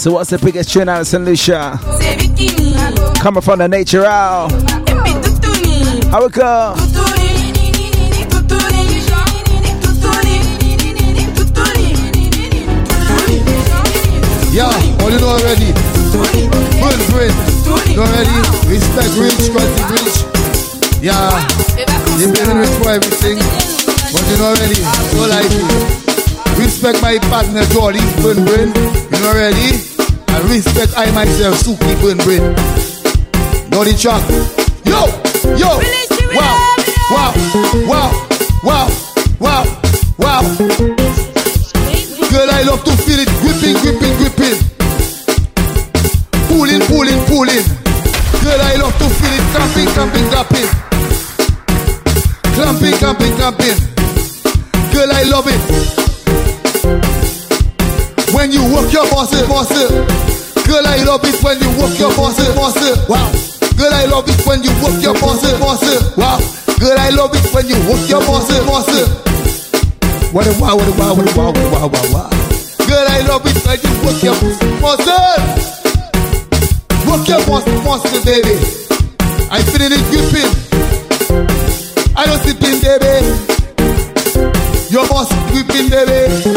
So what's the biggest tune out of St. Lucia? Coming from the nature out. How we go? Yeah, all you know already. Full print. You already? Respect rich, quality rich. Yeah. You've been in rich for everything. But you know already. So like Respect my partner, Jordy, Burn Burn. You know already? Respect I myself, Suki Burn Brain. Know the track. Yo, yo. Wow, wow, wow, wow, wow, wow. Girl, I love to feel it gripping, gripping, gripping. Pulling, pulling, pulling. Girl, I love to feel it clapping, clapping, clapping. Clamping, clamping, clamping. Girl, I love it. When you work your boss, boss love it when you work your boss, boss. Wow. Girl, I love it when you work your boss, boss. Wow. Girl, I love it when you work your boss, boss. What a wow, what a wow, what a wow, what a wow, wow, wow. Girl, I love it when you work your boss, work your boss, boss, baby. I'm feeling it gripping. I don't sleep in, baby. Your boss gripping, baby.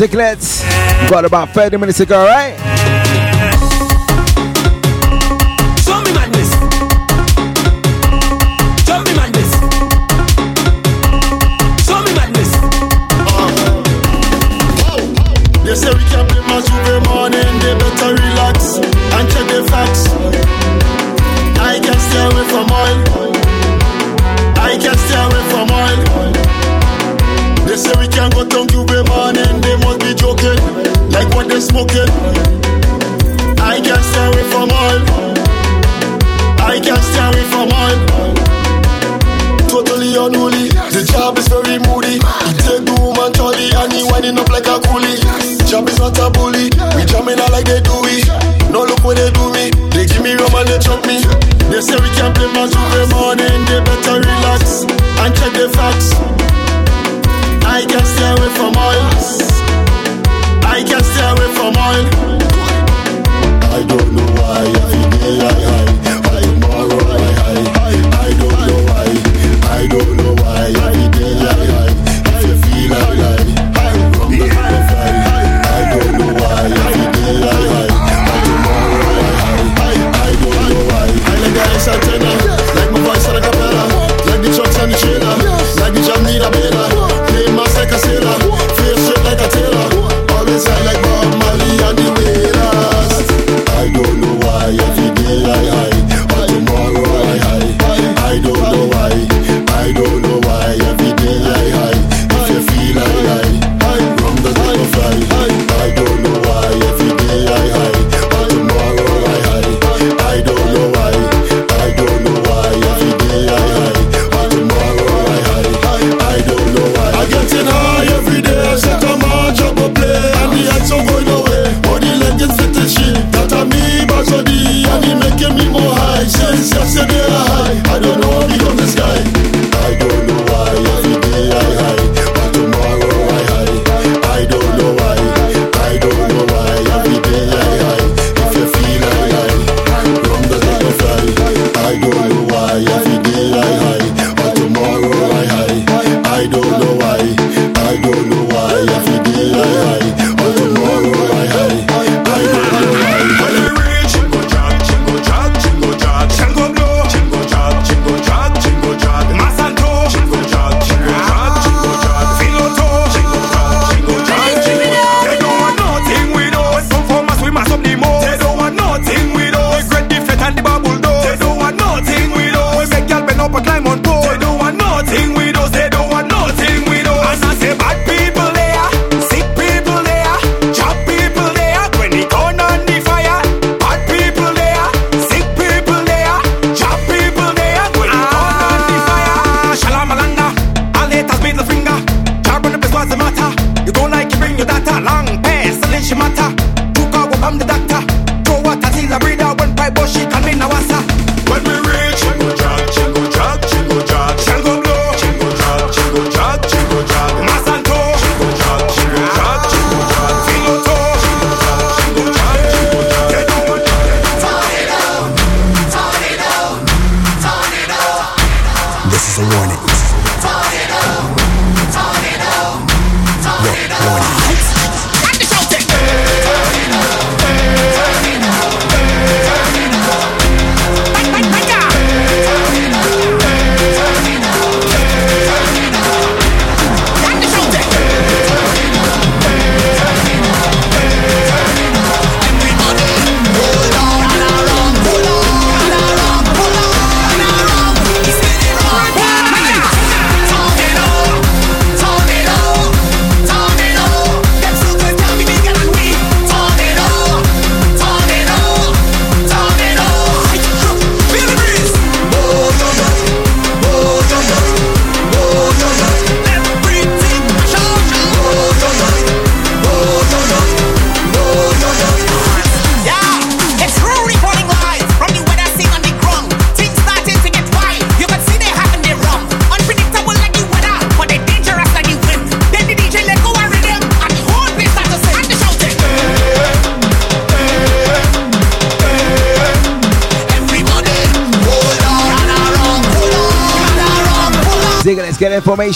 Summer tickets. Got about 30 minutes to go, right?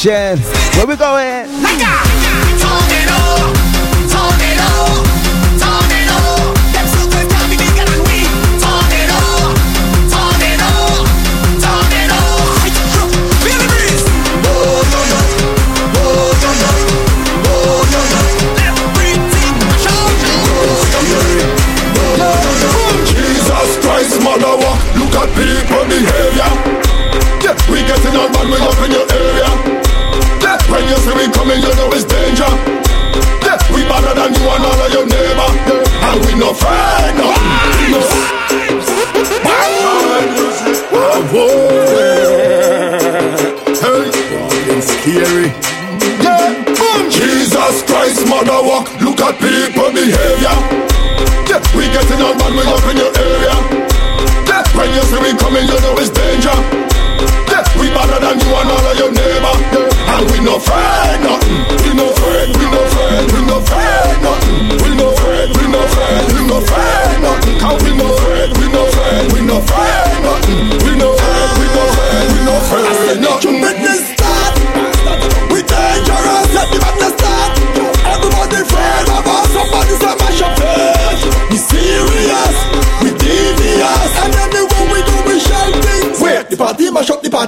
share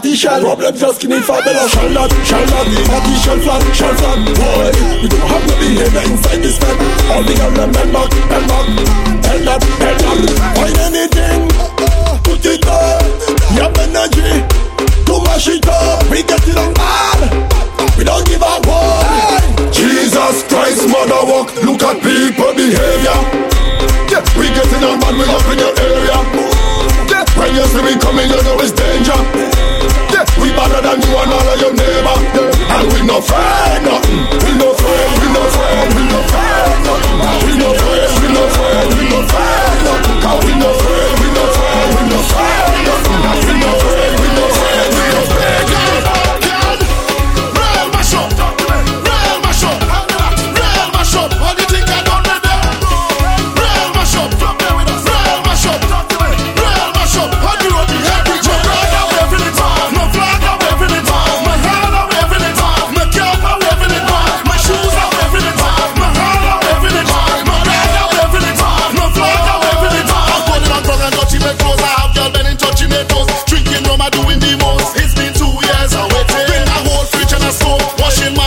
partition Problem just skinny fat Bella shall not, shall not Partition flat, shall flat Boy, we don't have no behavior inside this fat All the girl them bend back, bend back Bend up, bend up Find anything Put it on You energy To mash it up We get it on bad we don't give a one. Jesus Christ, mother walk. Look at people behavior. Yeah, we it on bad, we up in your area. When you see me coming, you know it's danger. We better than you and all of your neighbor, and we no afraid nothing.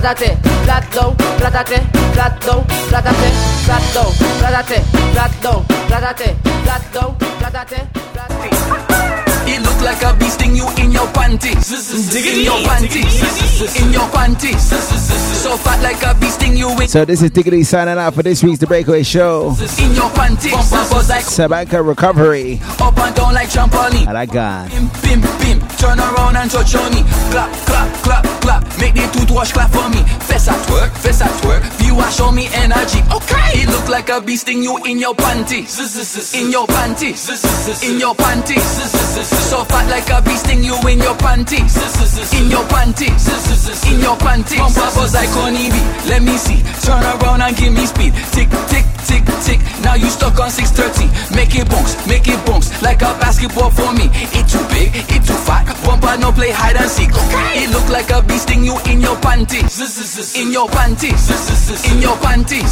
down, flatate, flat down, flatate, flat down, flatate, flat down, flatate, flat down, flatate, flat down, flatate, flat It look like a bee sting you in your panties. In your panties. In your panties. So fat like a bee sting you in, So this is Diggity signing out for this week's The Breakaway Show. in your panties. Bumper buzz like Sabanka Recovery. up and down like trampoline. I like God. Pim, pim, turn around and touch on me. Clap, clap, clap, clap. Make the toothwash clap for me. Fess at work, fess at work. you wash show me energy. Okay. It look like a bee sting you in your panties. In your panties. In your panties. So fat like a bee sting you in your panties. In your panties. In your panties. Bumper buzz like. Let me see. Turn around and give me speed. Tick, tick, tick, tick. Now you stuck on 630. Make it bounce, make it bounce. Like a basketball for me. It too big, it too fat. Bumper no play hide and seek. Okay. It look like a bee sting you in your panties. In your panties. In your panties.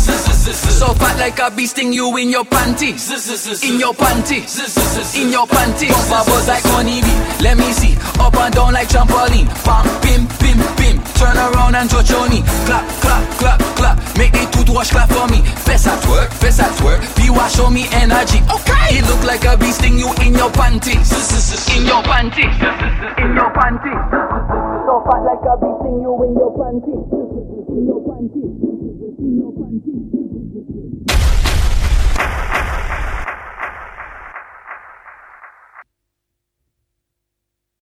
So fat like a bee sting you in your panties. In your panties. In your panties. Bumper buzz like honeybee. Let me see. Up and down like trampoline. Bam, pim, pim, pim. Turn around and touch on me. Clap, clap, clap, clap. Make the toothwash clap for me. Best at work, best at work. Be wash show me energy. Okay. It look like a bee sting you in your panties. In your panties. In your panties. So fat like a bee sting you in your panties. In your panties. In your panties.